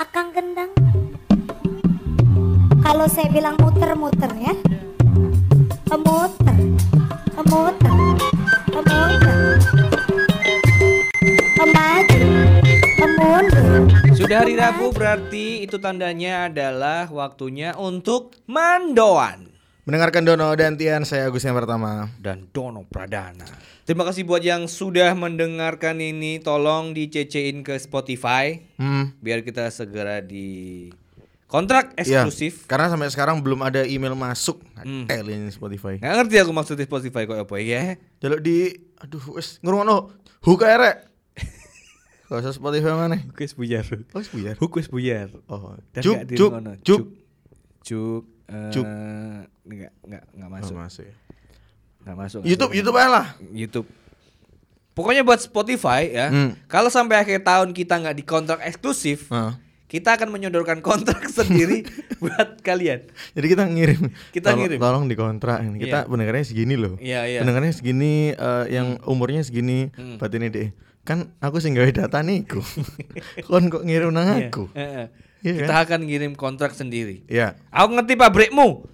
Akang gendang. Kalau saya bilang muter-muter ya. Muter. Muter. Muter. Maju. Mundur. Sudah hari Rabu berarti itu tandanya adalah waktunya untuk mandoan Mendengarkan Dono dan Tian, saya Agus yang pertama. dan Dono Pradana. Terima kasih buat yang sudah mendengarkan ini, tolong dicecein ke Spotify Hmm. biar kita segera di kontrak Iya, eksklusif. karena sampai sekarang belum ada email masuk. Hmm. Tel ini Spotify. Nggak ngerti aku maksudnya Spotify kok apa ya? Jaluk di aduh wes ngrungokno huka erek. Gak usah Spotify mana? Hukes buyar. Oh, buyar. Hukes buyar. Oh, Dan cuk, nggak di cuk. Cuk. eh, Cuk. Nggak, nggak, nggak Oh, masuk. masuk ya. Masuk. YouTube, YouTube aja lah. masuk. YouTube. Pokoknya buat Spotify ya. Hmm. Kalau sampai akhir tahun kita nggak dikontrak eksklusif, Nah. kita akan menyodorkan kontrak sendiri buat kalian. Jadi kita ngirim. Kita tolong, ngirim. Tolong dikontrak ini. Kita Iya. pendengarnya segini loh. Iya, iya. Pendengarnya segini eh, yang umurnya segini. Hmm. Batinnya deh. Kan aku sih gawe data niku. Kon kok ngirim nang Iya, aku. eh, eh. Iya Kita akan ngirim kontrak sendiri. Iya. Aku ngerti pabrikmu.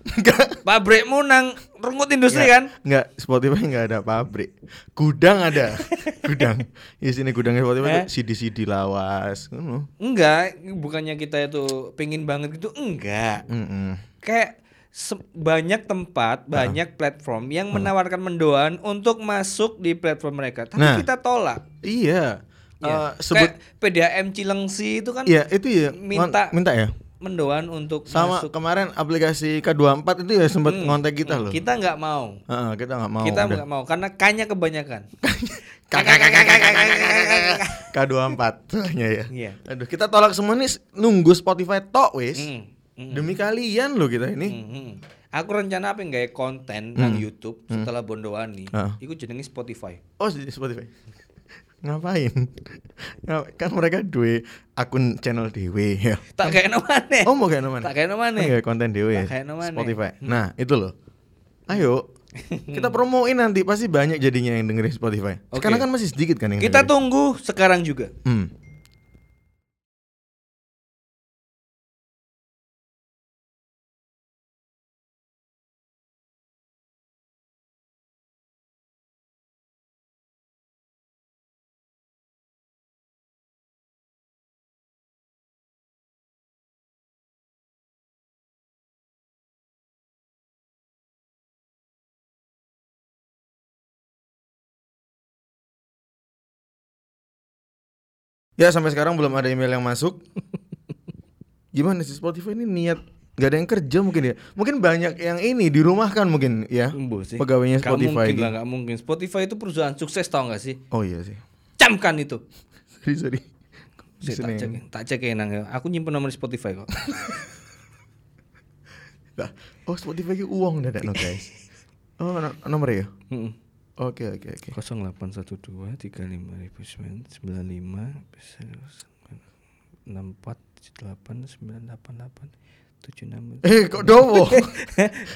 pabrikmu nang rungut industri kan? Enggak, Spotify enggak ada pabrik. Gudang ada. gudang. Di sini gudangnya Spotify Eh? CD-CD lawas. Enggak, bukannya kita itu pingin banget gitu, enggak. Mm-mm. Kayak se- banyak tempat, banyak platform yang menawarkan mendoan untuk masuk di platform mereka, tapi Nah. kita tolak. Iya. Ya. Sebut Kayak PDAM Cilengsi itu kan Iya, itu ya. minta- minta ya. mendoan untuk Sama masuk. kemarin aplikasi K24 itu ya sempat Hmm, ngontek kita loh. Kita nggak mau. Heeh, kita nggak mau. kita nggak mau karena kanya kebanyakan. K24 hanya ya. Iya. Aduh, kita tolak semua nih nunggu Spotify tok wis. Hmm, hmm, Demi kalian loh kita ini. hmm, hmm. Aku rencana apa nggak konten nang YouTube setelah Bondowani. Ah. Iku jenenge Spotify. Oh, Spotify. Ngapain? Ngap- kan mereka duwe akun channel dewe ya. Tak kayak mana? Oh, mau kayak mana? Tak kayak? Oh, iya, konten dewe ya. Tak kayakno maneh. Spotify. Nah, itu loh. Ayo. Kita promoin nanti pasti banyak jadinya yang dengerin Spotify. Sekarang kan masih sedikit kan yang Kita dengerin. tunggu sekarang juga. Hmm. Ya sampai sekarang belum ada email yang masuk. Gimana sih Spotify ini niat nggak ada yang kerja mungkin ya? Mungkin banyak yang ini di rumah kan mungkin ya. Sih. Pegawainya Spotify mungkin gitu. lah, nggak mungkin. Spotify itu perusahaan sukses tau gak sih? Oh iya sih. Camkan itu. Sorry sorry. Saya tak cek, tak cek ya, nang. Aku nyimpen nomor Spotify kok. Oh Spotify itu uang dadak no guys. Oh no- nomor ya? Heeh. Oke oke oke. 0812 35095 64 8 988 76 Eh kok dowo?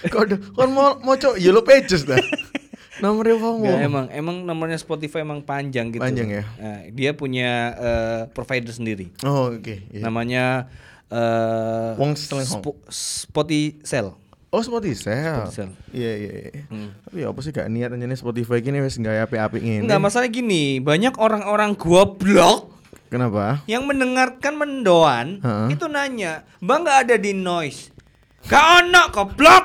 kok do kon mau mau cok yellow pages dah. Nomornya. Nggak, emang emang nomornya Spotify emang panjang gitu. Panjang ya? Nah, dia punya eh, provider sendiri. Oh oke. iya. Namanya eh Wong. Spo- Spotify. Oh Spotify. Iya iya iya. Hmm. Tapi apa sih gak niat nih Spotify gini wes nggak api-api ngene. Enggak masalah gini, banyak orang-orang goblok Kenapa? yang mendengarkan mendoan Heeh. itu nanya, "Bang nggak ada di noise?" Gak ono goblok.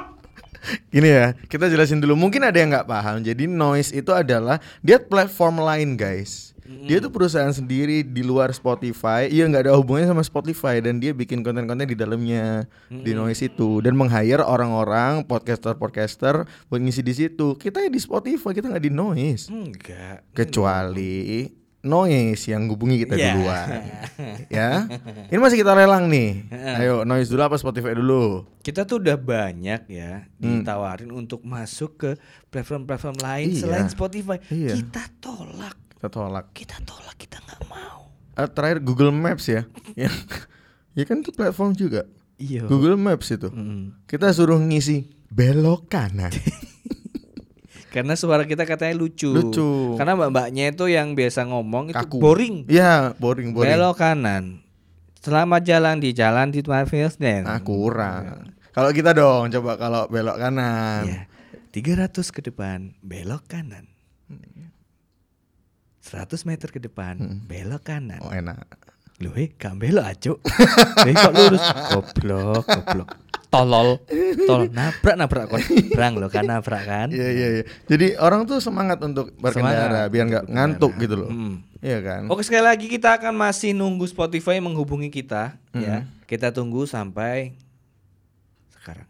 Gini ya, kita jelasin dulu. Mungkin ada yang nggak paham. Jadi Noise itu adalah dia platform lain, guys. Dia tuh perusahaan sendiri di luar Spotify. Iya nggak ada hubungannya sama Spotify dan dia bikin konten-konten di dalamnya di Noise itu dan meng-hire orang-orang podcaster-podcaster buat ngisi di situ. Kita ya di Spotify, kita nggak di Noise. Enggak. Kecuali Noise yang hubungi kita Ya. duluan. ya. Ini masih kita lelang nih. Ayo Noise dulu apa Spotify dulu? Kita tuh udah banyak ya Hmm. ditawarin untuk masuk ke platform-platform lain Iya. selain Spotify. Iya. Kita tolak. Kita tolak. Kita tolak, kita nggak mau. Eh, terakhir Google Maps ya. ya. ya kan itu platform juga. Iya. Google Maps itu. Mm. Kita suruh ngisi belok kanan. Karena suara kita katanya lucu. Lucu. Karena mbak-mbaknya itu yang biasa ngomong itu Kaku. boring. Iya, boring boring. Belok kanan. Selamat jalan di jalan di Marvelsden. Nah, kurang. Kalau kita dong, coba kalau belok kanan. Iya. 300 ke depan, belok kanan. 100 meter ke depan, belok kanan. Oh, enak. Loh, eh, gak belok aja. eh, kok lurus? Goblok, goblok. Tolol, tolol. Nabrak, nabrak kon. Brang lo kan nabrak kan. Iya, iya, iya. Jadi orang tuh semangat untuk berkendara Semangat biar nggak ngantuk berkendara. gitu loh. Hmm. Iya kan? Oke sekali lagi kita akan masih nunggu Spotify menghubungi kita ya. Kita tunggu sampai sekarang.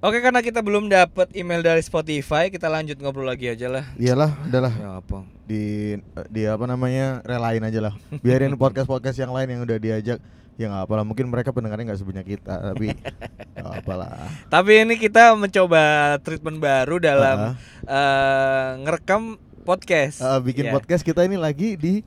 Oke karena kita belum dapat email dari Spotify, kita lanjut ngobrol lagi aja lah. Iyalah, udahlah Ya apa? di di apa namanya relain aja lah. Biarin podcast-podcast yang lain yang udah diajak ya nggak apalah mungkin mereka pendengarnya nggak sebanyak kita tapi nggak apalah Tapi ini kita mencoba treatment baru dalam eh, ngerekam podcast. Eh, bikin Ya. podcast kita ini lagi di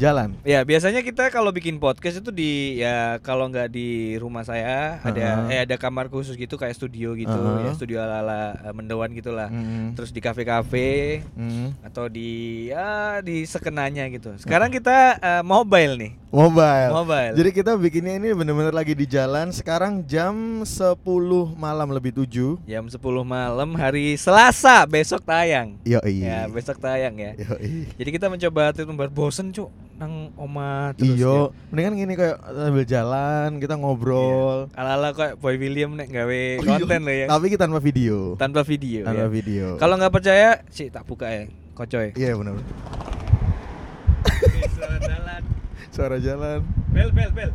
jalan Ya biasanya kita kalau bikin podcast itu di ya kalau nggak di rumah saya ada Heeh. eh ada kamar khusus gitu kayak studio gitu Heeh. ya studio ala ala mendewan gitulah. Mm, Terus di kafe-kafe mm. atau di ya di sekenanya gitu. Sekarang kita eh, mobile nih. Mobile Mobile. jadi kita bikinnya ini bener-bener lagi di jalan sekarang jam 10 malam lebih 7 Jam 10 malam hari Selasa besok tayang. yo Ya, besok tayang ya. Yoi. Jadi kita mencoba baru bosen, Cuk. Nang oma terus. Iyo, mendingan gini kayak sambil jalan kita ngobrol. ya. Ala-ala kayak Boy William nek gawe Oh, iya. konten loh ya. Tapi kita tanpa video. Tanpa video. Tanpa ya. video. Kalau nggak percaya, sih tak buka ya, kocoy. Iya benar. jalan. Suara jalan. Bel, bel, bel.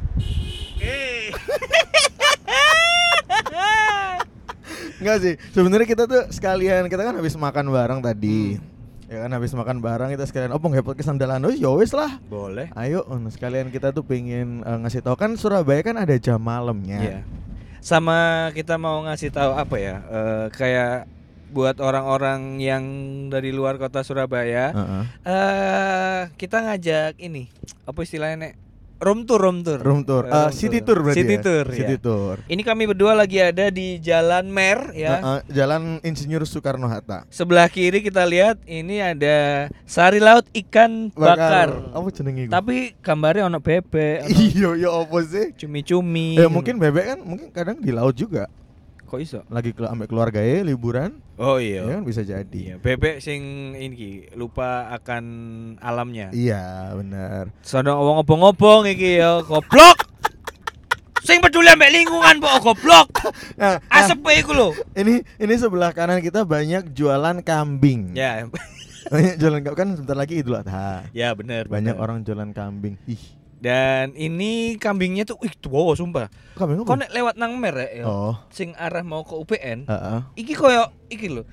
Oke. Enggak sih. Sebenarnya kita tuh sekalian kita kan habis makan bareng tadi. Hmm. Ya kan habis makan bareng kita sekalian opong oh, podcast andalan. Oh, ya wis lah. Boleh. Ayo, oh, sekalian kita tuh pengen eh, ngasih tahu kan Surabaya kan ada jam malamnya. Iya. Sama kita mau ngasih tahu apa ya? eh, kayak buat orang-orang yang dari luar kota Surabaya, Heeh. eh kita ngajak ini apa istilahnya nek? Room tour, room tour. Room tour. Eh, Eh, room city tour berarti City ya? tour. City ya. tour. Ini kami berdua lagi ada di Jalan Mer ya. Heeh, Jalan Insinyur Soekarno Hatta. Sebelah kiri kita lihat ini ada sari laut ikan bakar. Apa jenenge? Tapi gambarnya ono bebek, Iya, ya apa sih? cumi-cumi. Ya mungkin bebek kan mungkin kadang di laut juga. Kok iso? Lagi ke ambek keluarga ya liburan, Oh ya iya. kan bisa jadi. Iya, bebek sing ini lupa akan alamnya. Iya, benar. Sono ngobong-ngobong iki ya, goblok. Sing peduli ambek lingkungan kok goblok. Nah, nah, Asep iku lho. ini ini sebelah kanan kita banyak jualan kambing. Ya. Banyak jualan kambing kan sebentar lagi Idul Adha. Ya benar. Banyak benar. orang jualan kambing. Ih, Dan ini kambingnya tuh, wih tua sumpah. kambing Kau apa? nek lewat nang mer ya, Oh, sing arah mau ke UPN, heeh. iki koyo iki lho.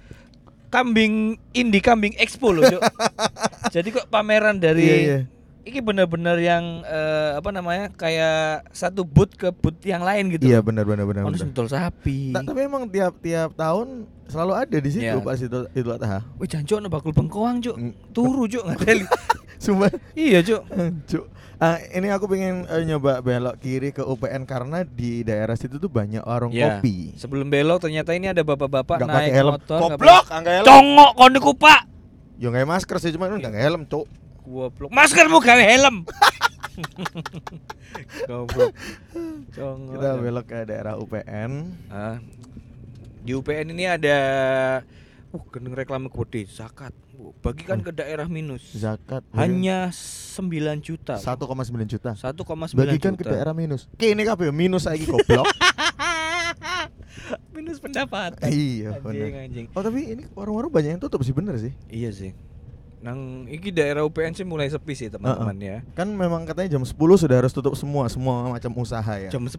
Kambing Indi Kambing Expo loh, Cuk. Jadi kok pameran dari Iya, iya. Iki bener-bener yang eh, apa namanya kayak satu boot ke boot yang lain gitu. Iya, benar benar benar. Ono benar. sentul sapi. Nah, tapi emang tiap-tiap tahun selalu ada di situ Iya. pas Idul, Idul Adha. Wih jancuk ono bakul bengkoang, Cuk. Mm. Turu, Cuk, ngadeli. Sumpah. iya, Cuk. Cuk. Ah, ini aku pengen eh, nyoba belok kiri ke UPN karena di daerah situ tuh banyak warung Ya. kopi. Sebelum belok ternyata ini ada bapak-bapak Nggak naik pakai helm. motor. Goblok, pakai- nggak helm. Congok kon niku, Pak. Ya nggak masker sih, cuman Iya. nggak helm, cuk. Goblok. Maskermu gawe helm. Goblok. Congok. Kita belok ke daerah UPN. Ah. Di UPN ini ada uh gendeng reklame kode zakat. Uh, bagikan ke daerah minus. Zakat Hanya 9 juta. 1,9 juta. 1,9 Bagikan ke juta. daerah minus. Kini kabeh minus lagi goblok. minus pendapatan. iya, Anjing, anjing. Oh, tapi ini warung-warung banyak yang tutup sih bener sih. Iya sih. Nang iki daerah UPN sih mulai sepi sih teman-teman ya. Kan memang katanya jam 10 sudah harus tutup semua, semua macam usaha ya. Jam 10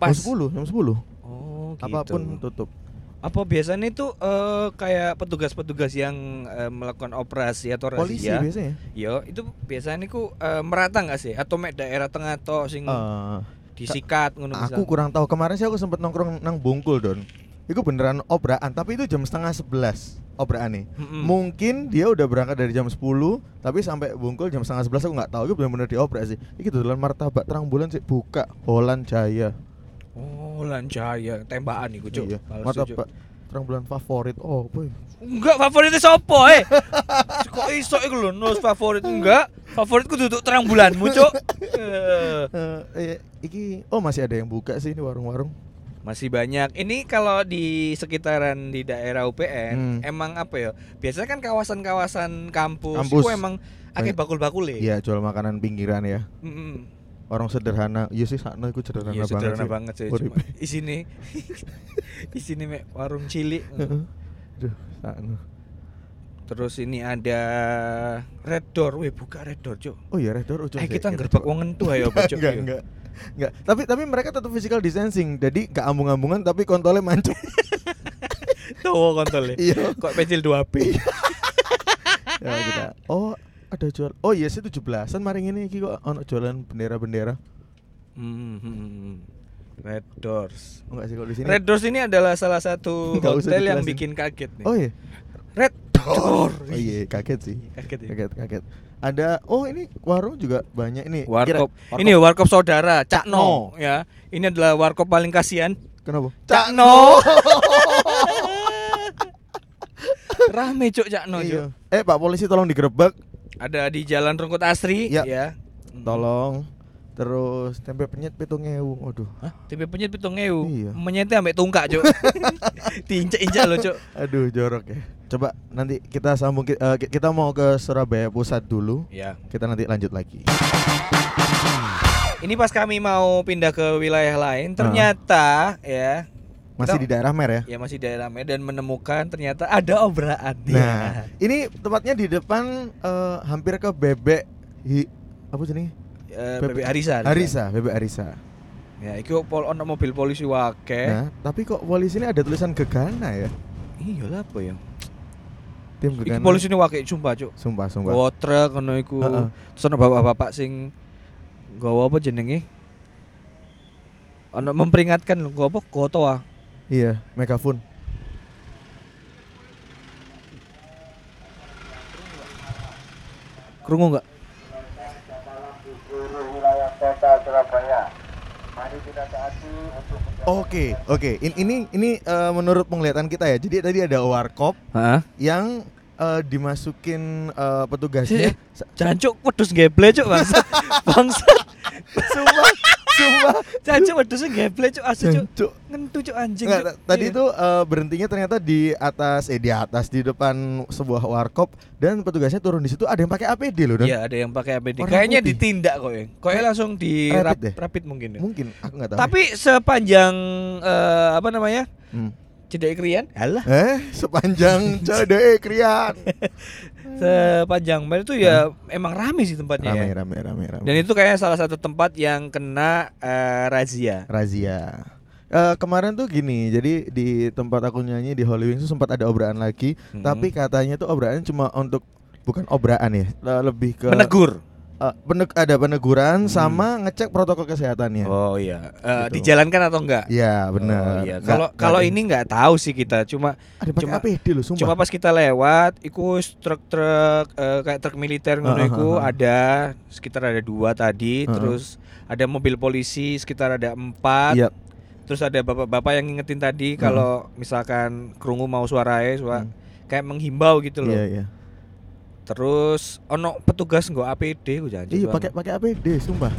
pas. Jam 10, jam 10. Oh, gitu. Apa pun tutup. Apa biasanya itu eh, kayak petugas-petugas yang eh, melakukan operasi atau Polisi razia? biasanya. Yo, itu biasanya ku eh, merata nggak sih? Atau mek daerah tengah to sing Eh, disikat ngono aku misal? kurang tahu. Kemarin sih aku sempet nongkrong nang Bungkul Don. Itu beneran obraan, tapi itu jam setengah sebelas obraan nih. Mm-mm. Mungkin dia udah berangkat dari jam 10 Tapi sampai Bungkul jam setengah sebelas aku nggak tahu Itu bener-bener diobrak sih Ini dolan martabak terang bulan sih buka Holland Jaya Oh, Lanjaya, tembakan iku, Cuk. Iya Cuk. Martabak terang bulan favorit Oh boy Enggak favoritnya sopo eh? Kok iso iku lho nus favorit enggak? Favoritku duduk terang bulanmu, Cuk. Eh, eh, Iki Oh masih ada yang buka sih ini warung-warung Masih banyak. Ini kalau di sekitaran di daerah UPN Hmm. emang apa ya? Biasanya kan kawasan-kawasan kampus, Kampus. itu emang akeh Banyak. bakul-bakule. Iya jual makanan pinggiran ya Mm-mm. Orang sederhana Iya sih sakno itu sederhana, Iya sederhana banget banget sih. Uripe. Cuma isine isine mek warung cilik. Heeh. Aduh sakno Terus ini ada Red Door. Wih, buka Red Door, Cuk. Oh iya Redor ujung Eh kita ngerebek wong entu ayo, Cuk. Enggak enggak Enggak, tapi tapi mereka tetap physical distancing. Jadi gak ambung-ambungan tapi kontolnya mancung. Tuh kontolnya. Iya. Kok pensil 2B. ya kita. Oh, ada jual. Oh iya sih 17-an maring ini iki kok ono jualan bendera-bendera. Hmm, Red Doors. Oh enggak sih kalau di sini. Red Doors ini adalah salah satu hotel yang bikin kaget nih. Oh iya. Red Door. Oh iya, kaget sih. Kaget ya. Kaget, kaget. Ada oh ini warung juga banyak ini. Warkop. Kira- Ini warkop saudara, Cak No. Ya. Ini adalah warkop paling kasihan. Kenapa? Cak No. Rame cuk Cak No, Iya. Cuk. Eh Pak polisi tolong digerebek. Ada di Jalan Rungkut Asri Ya. ya. Tolong. Terus tempe penyet pitung ewu. Waduh. Hah? Tipe penyet pitung ewu. Iya. Menyetnya ambek tungkak, Cuk. Diinjak-injak loh, Cuk. Aduh jorok ya. Coba nanti kita sambung ki- kita mau ke Surabaya pusat dulu. Ya. Kita nanti lanjut lagi. Ini pas kami mau pindah ke wilayah lain, ternyata ya Masih Kita- di daerah Mer ya. ya masih daerah Medan menemukan ternyata ada obraan. Nah, ini tempatnya di depan eh, hampir ke Bebek hi, apa sih ya. Eh, Bebek Harisa. Harisa, Bebek Harisa. Ya, iki pol ono mobil polisi wake. Nah, tapi kok polisi ini ada tulisan Gegana ya? Iya lah apa ya? Tim Iki Gegana. polisi ini wake sumpah, Cuk. Sumpah, sumpah. Bawa truk ngono iku. Terus ono bapak-bapak sing gawa apa jenenge? Ono memperingatkan lho, gawa apa? Kotoa. Iya, megafon. Krungu enggak? Oke, oke. In- Ini ini eh, menurut penglihatan kita ya. Jadi tadi ada warkop Heeh. yang eh, dimasukin eh, petugasnya. Jancuk wedhus geble, Cuk, bangsa. bangsa. sumpah, sumpah. Jancuk wedhus geble, Cuk, asu, Cuk. Ngentu, Cuk, anjing. Ta- tadi Iya. itu eh, berhentinya ternyata di atas eh di atas di depan sebuah warkop dan petugasnya turun di situ ada yang pakai APD loh dan Iya, ada yang pakai APD. Warna Kayaknya putih. ditindak kok ya. Kayaknya langsung di Rapid rap- rapid mungkin ya. mungkin aku nggak tahu. Tapi sepanjang eh, apa namanya? Hmm. Cedek krian? Alah. eh sepanjang cede krian. Sepanjang Mel itu ya emang rame sih tempatnya Rame ya. rame rame rame. Dan itu kayaknya salah satu tempat yang kena eh, razia. razia. Eh, kemarin tuh gini, jadi di tempat aku nyanyi di Holy Wings tuh sempat ada obraan lagi, Hmm. tapi katanya tuh obraan cuma untuk bukan obraan ya, le- lebih ke Menegur. Eh, peneg- ada peneguran Hmm. sama ngecek protokol kesehatannya. Oh iya. Eh, Gitu. dijalankan atau enggak? Iya Oh, benar. iya. Nggak- Kalau kalau ini nggak tahu sih kita, cuma ada cuma- APD loh, sumpah. Cuma pas kita lewat, iku truk-truk eh, kayak truk militer ngono Heeh, iku heeh. ada sekitar ada dua tadi, Heeh. terus ada mobil polisi sekitar ada empat, Iya. terus ada bapak-bapak yang ngingetin tadi kalau misalkan kerungu mau suarae, suara Hmm. kayak menghimbau gitu loh. Iya iya. Terus ono petugas nggak APD gue janji. Iya pakai pakai APD, sumpah.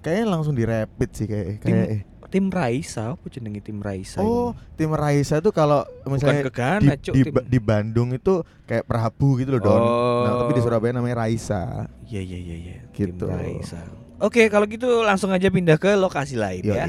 Kayaknya langsung di rapid sih kayak tim, kayak. tim Raisa, apa jenenge tim Raisa? Oh, ini? tim Raisa tuh kalau misalnya Gegana, di, Cuk, di, tim- di Bandung itu kayak Prabu gitu loh Don. Nah, Oh. tapi di Surabaya namanya Raisa. Iya iya iya iya. Gitu. Tim Raisa. Oke, kalau gitu langsung aja pindah ke lokasi lain ya.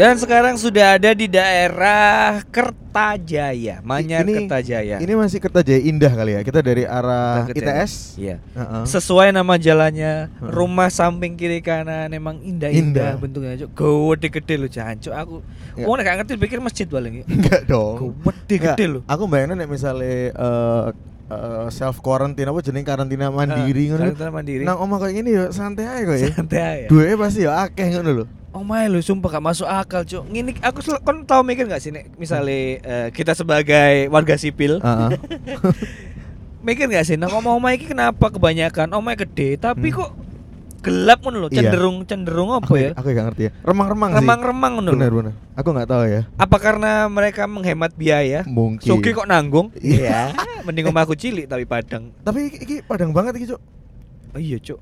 Dan sekarang sudah ada di daerah Kertajaya, Manyar Ini- Kertajaya. Ini masih Kertajaya Indah kali ya. Kita dari arah Kertajaya. ITS. Iya. Heeh. Sesuai nama jalannya, rumah samping kiri kanan emang indah-indah Indah. bentuknya. Gede-gede loh, Jancuk. Aku Ya. Wong nek gak ngerti pikir masjid paling. Enggak dong. Gede-gede Enggak, loh. Aku bayangin nek misalnya eh, eh, self quarantine apa jeneng karantina mandiri Eh, ngono. karantina mandiri. Nang omah kayak gini ya santai aja kok ya. Santai aja. Duwe pasti ya akeh ngono lho. Oh my lu sumpah gak masuk akal cuk Ngini aku kon tau mikir gak sih nek misalnya eh, kita sebagai warga sipil Heeh. mikir gak sih nah omah-omah iki kenapa kebanyakan omah gede tapi Hmm. kok gelap ngono lho Iya. cenderung cenderung apa Aku, ya aku gak ngerti ya. Remang-remang sih. remang-remang ngono Bener bener. Aku nggak tahu ya. apa karena mereka menghemat biaya Mungkin. Suki kok nanggung Iya. mending omahku cilik tapi padang Tapi iki, iki padang banget iki, Cuk. oh iya cuk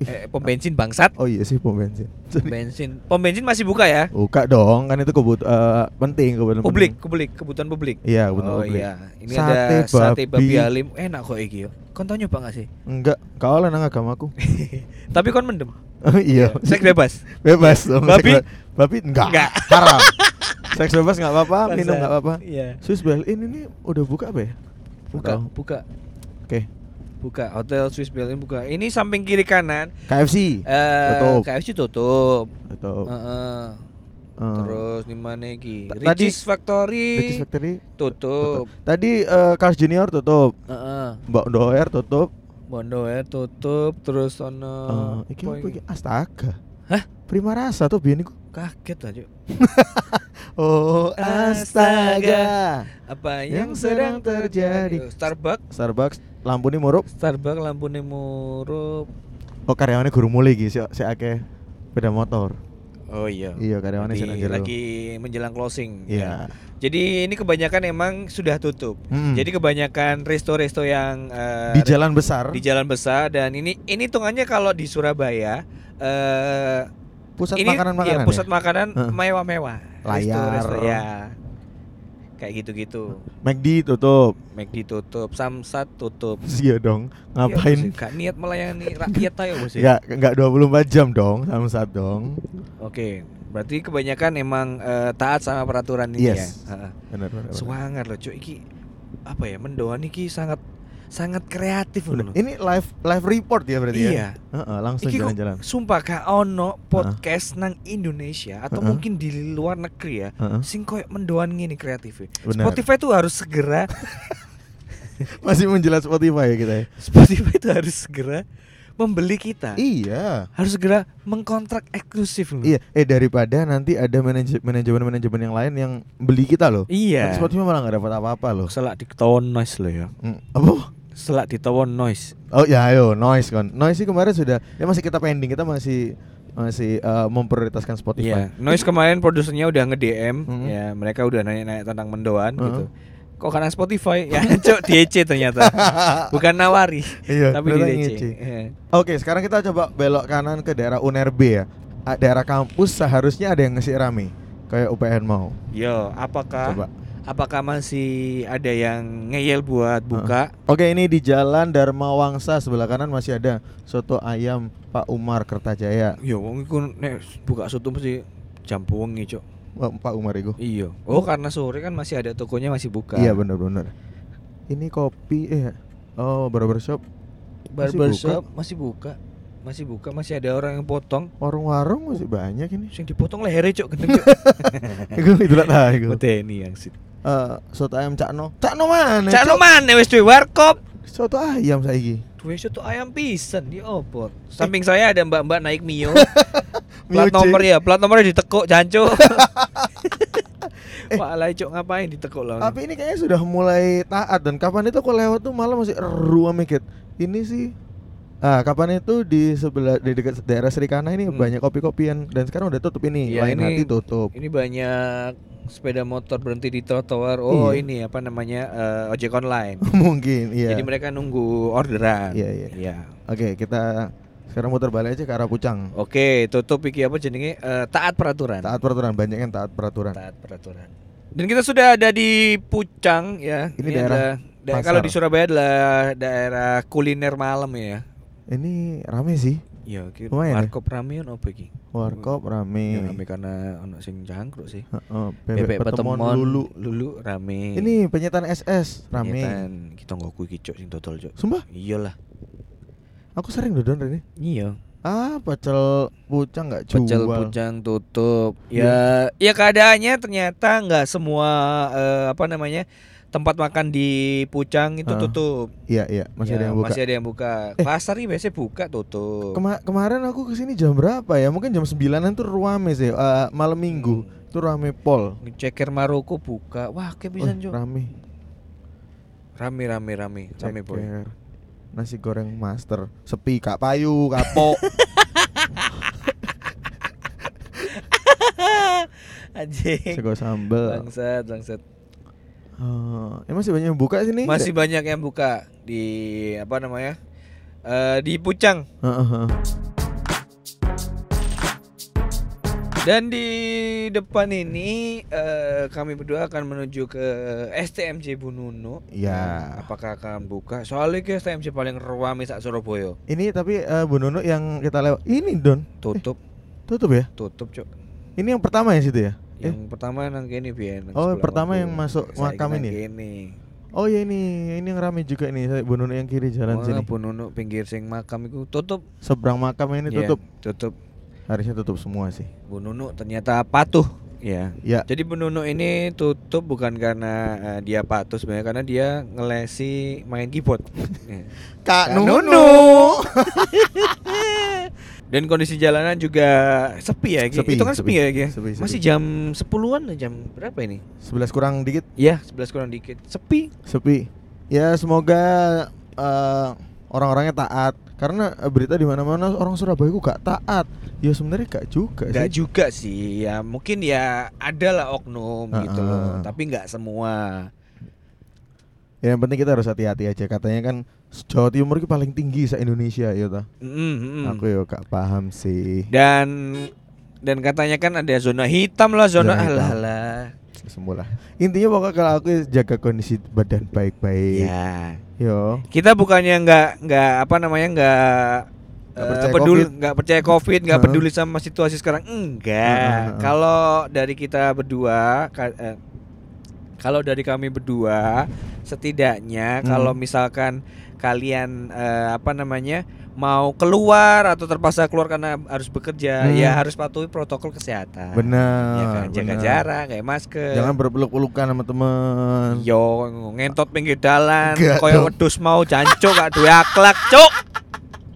eh, pom bensin bangsat Oh iya sih pom bensin. pom bensin pom bensin masih buka ya Buka dong, kan itu kebut eh, penting kebutuhan publik penting. publik kebutuhan publik Iya, kebutuhan oh publik. iya ini Sate ada sate babi babi. halim enak kok iki yo kon tau nyoba gak sih Enggak, kau lah nang agamaku. tapi kon mendem Oh iya. seks bebas bebas dong. Babi? Seks be- Babi enggak. Enggak. Haram. Seks bebas enggak apa-apa, minum enggak apa-apa. iya Swiss Bell-In ini udah buka apa ya? buka buka Oke. Buka hotel Swiss Bell ini buka ini samping kiri kanan KFC. eh Tutup. KFC tutup Atau Heeh. eh, terus di mana iki Tadi- Ricis Factory British Factory tutup Tadi eh, Carl's Junior tutup. Heeh. Mbak Doer tutup. Bondo ya tutup terus ono Eh, iki apa? Astaga. Hah? Prima Rasa tuh biyen iku. kaget aja Oh, astaga. apa Yang sedang terjadi. Starbucks Starbucks lampu ini murup. Starbucks lampu murup Oh, karyawannya guru mulai iki, si si akeh beda motor. oh iya Iya, karyawannya Lagi- sing nang jero. lagi menjelang closing Iya. ya. jadi ini kebanyakan emang sudah tutup Mm. jadi kebanyakan resto-resto yang eh, Di jalan besar. di jalan besar dan ini ini hitungannya kalau di Surabaya eh pusat ini makanan-makanan. iya, pusat ya? makanan mewah-mewah Layar. Resto-resto, ya kayak gitu-gitu McD tutup. McD tutup Samsat tutup Iya dong. Ya, Ngapain? bos, gak niat melayani rakyat ayo bos ya? Ya, enggak 24 jam dong, samsat dong. Oke, berarti kebanyakan emang eh, taat sama peraturan ini Yes. ya. Heeh. Benar benar. Semangat loh, cuy. Iki apa ya? Mendoan iki sangat sangat kreatif loh. Ini live live report ya berarti Iya. ya? Heeh, langsung jalan-jalan. sumpah kak ono podcast nang Indonesia atau Heeh. mungkin di luar negeri ya. Heeh. Sing koyo mendoan gini kreatif. Benar. Spotify tuh harus segera Masih menjelat Spotify ya kita ya. Spotify itu harus segera membeli kita. Iya. Harus segera mengkontrak eksklusif loh. Iya, eh daripada nanti ada manaje- manajemen-manajemen yang lain yang beli kita loh. Iya. Spotify malah nggak dapat apa-apa loh. Selak diketahuan noise loh ya. Hmm, apa? Selak diketahuan noise. Oh ya ayo noise kan. Noise sih kemarin sudah ya masih kita pending, kita masih masih eh, memprioritaskan Spotify. Iya, Noise kemarin produsernya udah nge-DM Mhm. ya, mereka udah nanya-nanya tentang mendoan Mhm. gitu. Kok karena Spotify? Ya, cok DC ternyata. Bukan nawari, Iya, tapi di DC. Iya. Oke, sekarang kita coba belok kanan ke daerah UNER B ya. Ah, Daerah kampus seharusnya ada yang ngisi rame kayak UPN mau. Yo, apakah Coba. apakah masih ada yang ngeyel buat buka? Oke, ini di Jalan Dharma Wangsa sebelah kanan masih ada soto ayam Pak Umar Kertajaya. Yo, wong iku nek buka soto mesti jam wengi, Cok. Wah, Pak Umar itu. Iya. Oh, karena sore kan masih ada tokonya masih buka. Iya benar-benar. Ini kopi eh oh barbershop Barbershop masih buka. Masih buka, masih ada orang yang potong. warung-warung masih banyak ini. Sing dipotong lehernya, Cok, gendeng, Cok. Iku itu lah nah, iku. Teni yang sih. Eh, soto ayam Cakno. Cakno mana? Cak Cok? mana wis duwe warkop. Soto ayam saiki. Duwe soto ayam pisan di opo. Samping saya ada mbak-mbak naik Mio. Plat nomor ya, plat nomornya ditekuk jancu. Pak Alai cok ngapain ditekuk lah. Tapi ini kayaknya sudah mulai taat dan kapan itu aku lewat tuh malah masih ruam mikir. Ini sih Ah, kapan itu di sebelah di dekat daerah Serikana ini Hmm. banyak kopi-kopian dan sekarang udah tutup ini. Iya, Lain ini- hati tutup. Ini banyak sepeda motor berhenti di trotoar. Oh, Iya. ini apa namanya? eh, ojek online. Mungkin, iya. Jadi mereka nunggu orderan. Iya, iya. Oke, kita sekarang muter balik aja ke arah Pucang. Oke, tutup iki apa jenenge? Eh, taat peraturan. Taat peraturan, banyak yang taat peraturan. Taat peraturan. Dan kita sudah ada di Pucang ya. Ini daerah adalah- da- pasar. kalau di Surabaya adalah daerah kuliner malam ya. Ini rame sih. Iya, Lumayan ya? warkop rame ono apa iki? Warkop Ya, rame. rame karena ono sing jangkruk sih. Heeh, Bebek, pertemuan pertemuan lulu. lulu rame. Ini penyetan SS rame. Penyetan, kita nggak kuwi cok sing dodol cok. Sumpah, Iyalah. Aku sering dodon ini. Iya. Ah, pecel pucang nggak jual. Pecel pucang tutup. Ya, ya keadaannya ternyata nggak semua eh, apa namanya tempat makan di Pucang itu Heeh. tutup. Iya, iya, masih Ya, ada yang buka. Masih ada yang buka. Eh. Pasar ini biasanya buka tutup. Kema- kemarin aku ke sini jam berapa ya? Mungkin jam 9-an tuh rame sih. eh, malam minggu Hmm. tuh rame pol. Ceker Maroko buka. Wah, kayak bisa Wih, Cok. rame. Rame rame rame. Rame boy. Nasi goreng master, sepi kak payu, kapok. Anjing. sego sambel. Bangsat, bangsat. Eh, ya masih banyak yang buka sini. Masih banyak yang buka di apa namanya? Eh di Pucang. Heeh, heeh. Dan di depan ini eh, kami berdua akan menuju ke STMJ Bununu. Iya. Apakah akan buka? Soalnya ke STMJ paling rame sak Surabaya. Ini tapi eh, Bu Nunu yang kita lewat ini Don Tutup, tutup ya? tutup, Cok. Ini yang pertama ya situ ya? Eh, Yang pertama nang kene biyen. nang Oh, pertama waktu. yang masuk makam ini? Kene. Oh ya ini ini yang rame juga nih saya Bu Nunu yang kiri jalan Wah, sini. Bununu pinggir sing makam itu tutup. Seberang makam ini Iya, tutup. tutup. Harusnya tutup semua sih. Bu Nunu ternyata patuh. Ya. Ya. Jadi Bu Nunu ini tutup bukan karena eh, dia patuh sebenarnya karena dia ngelesi main keyboard. Ya. Kak Kak Nunu. Dan kondisi jalanan juga sepi ya? Sepi, Itu kan sepi. sepi, ya, Gi? Sepi, sepi. Masih jam 10-an jam berapa ini? 11 kurang dikit, Ya, 11 kurang dikit. Sepi. sepi. Ya semoga eh, orang-orangnya taat karena eh, berita di mana-mana orang Surabaya ku gak taat. Ya sebenarnya gak juga sih. juga sih. Ya mungkin ya ada lah oknum gitu Heeh. loh, tapi nggak semua. Ya, yang penting kita harus hati-hati aja. Katanya kan Jawa Timur itu paling tinggi se Indonesia ya toh. Mm, mm. Aku ya gak paham sih. Dan dan katanya kan ada zona hitam lah, zona, Zona alah. Semula. Intinya pokoknya kalau aku jaga kondisi badan baik-baik. Ya. Yo. Kita bukannya nggak nggak apa namanya nggak Nggak eh, percaya peduli COVID. nggak percaya covid nggak Heeh. peduli sama situasi sekarang enggak heeh. kalau dari kita berdua ka- eh, kalau dari kami berdua setidaknya Hmm. kalau misalkan kalian eh, apa namanya mau keluar atau terpaksa keluar karena harus bekerja Hmm. ya harus patuhi protokol kesehatan Benar. ya kan jaga jarak kayak masker Jangan berpeluk-pelukan sama teman. Yo ngentot pinggir Enggak koyo wedus mau jancuk gak duwe akhlak, Cuk.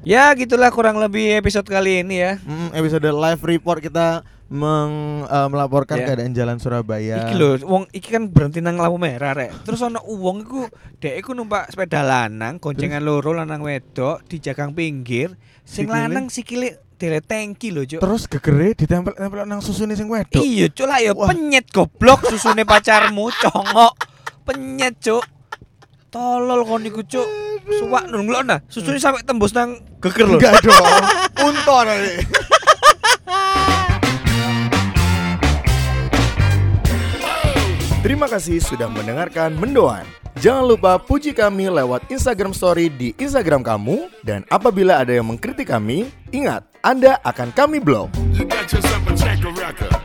Ya gitulah kurang lebih episode kali ini ya. Mm, episode live report kita meng, eh, melaporkan Ya. keadaan jalan Surabaya. Iki lho, wong iki kan berhenti nang lampu merah rek. Terus ana wong iku dek iku numpak sepeda lanang, goncengan loro lanang wedok di jagang pinggir. Sing Sikile? lanang sikile dele tangki lho, Cuk. Terus gegere ditempel-tempel nang susune sing wedok. Iya, Cuk lah ya penyet goblok susune pacarmu, congok. Penyet, Cuk. Tolol kon iku, Cuk. Suwak nunggu nah, susune sampai tembus nang geger lho. Enggak dong. Unton Terima kasih sudah mendengarkan Mendoan. Jangan lupa puji kami lewat Instagram Story di Instagram kamu. Dan apabila ada yang mengkritik kami, ingat, Anda akan kami blog. You got.